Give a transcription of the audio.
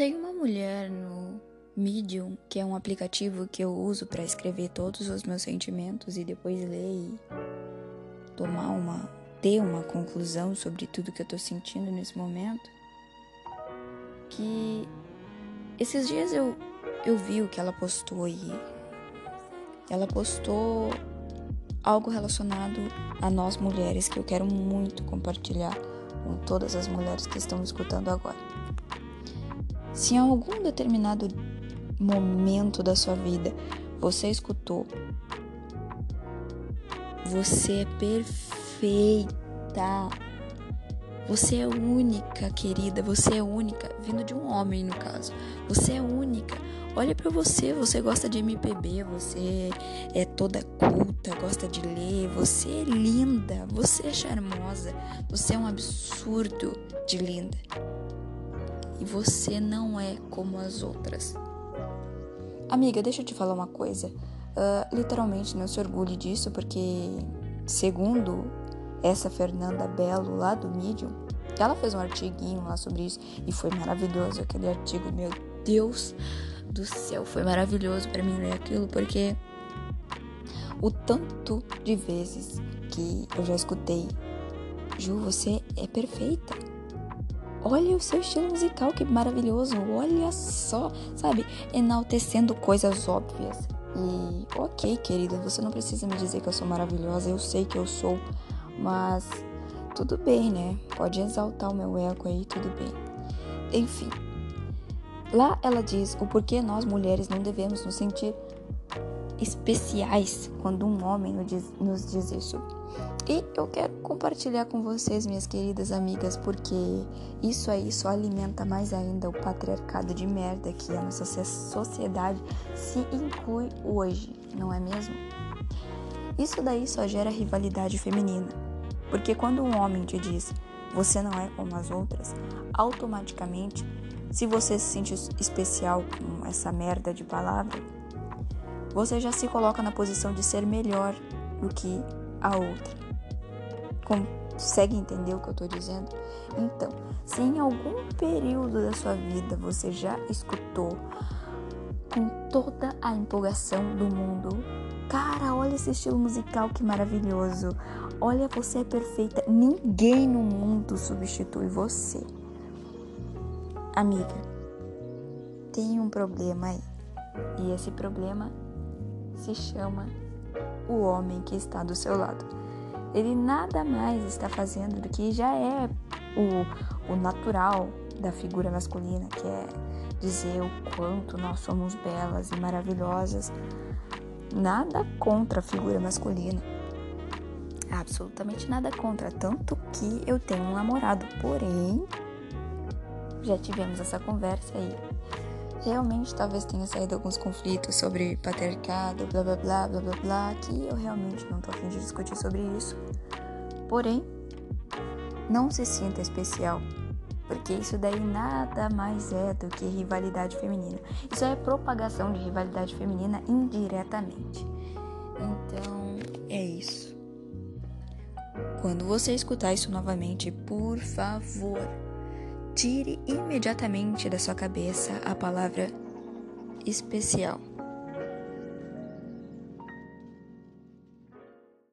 Tem uma mulher no Medium, que é um aplicativo que eu uso para escrever todos os meus sentimentos e depois ler e tomar uma ter uma conclusão sobre tudo que eu tô sentindo nesse momento. Que esses dias eu eu vi o que ela postou e ela postou algo relacionado a nós mulheres que eu quero muito compartilhar com todas as mulheres que estão escutando agora. Se em algum determinado momento da sua vida você escutou, você é perfeita. Você é única, querida. Você é única, vindo de um homem no caso. Você é única. Olha para você, você gosta de MPB, você é toda culta, gosta de ler, você é linda, você é charmosa, você é um absurdo de linda. E você não é como as outras. Amiga, deixa eu te falar uma coisa. Uh, literalmente não se orgulhe disso, porque segundo essa Fernanda Belo lá do Medium, ela fez um artiguinho lá sobre isso e foi maravilhoso aquele artigo, meu Deus do céu, foi maravilhoso para mim ler aquilo porque o tanto de vezes que eu já escutei, Ju, você é perfeita. Olha o seu estilo musical, que maravilhoso. Olha só, sabe? Enaltecendo coisas óbvias. E ok, querida, você não precisa me dizer que eu sou maravilhosa, eu sei que eu sou, mas tudo bem, né? Pode exaltar o meu ego aí, tudo bem. Enfim, Lá ela diz o porquê nós mulheres não devemos nos sentir especiais quando um homem nos nos diz isso. E eu quero compartilhar com vocês, minhas queridas amigas, porque isso aí só alimenta mais ainda o patriarcado de merda que a nossa sociedade se inclui hoje, não é mesmo? Isso daí só gera rivalidade feminina. Porque quando um homem te diz você não é como as outras, automaticamente se você se sente especial com essa merda de palavra, você já se coloca na posição de ser melhor do que a outra. Consegue entender o que eu tô dizendo? Então, se em algum período da sua vida você já escutou com toda a empolgação do mundo, cara, olha esse estilo musical que maravilhoso. Olha, você é perfeita. Ninguém no mundo substitui você. Amiga, tem um problema aí. E esse problema se chama o homem que está do seu lado. Ele nada mais está fazendo do que já é o, o natural da figura masculina, que é dizer o quanto nós somos belas e maravilhosas. Nada contra a figura masculina. Absolutamente nada contra. Tanto que eu tenho um namorado, porém já tivemos essa conversa aí. Realmente talvez tenha saído alguns conflitos sobre patriarcado, blá blá blá blá blá blá, que eu realmente não tô afim de discutir sobre isso. Porém, não se sinta especial, porque isso daí nada mais é do que rivalidade feminina. Isso é propagação de rivalidade feminina indiretamente. Então, é isso. Quando você escutar isso novamente, por favor, Tire imediatamente da sua cabeça a palavra especial.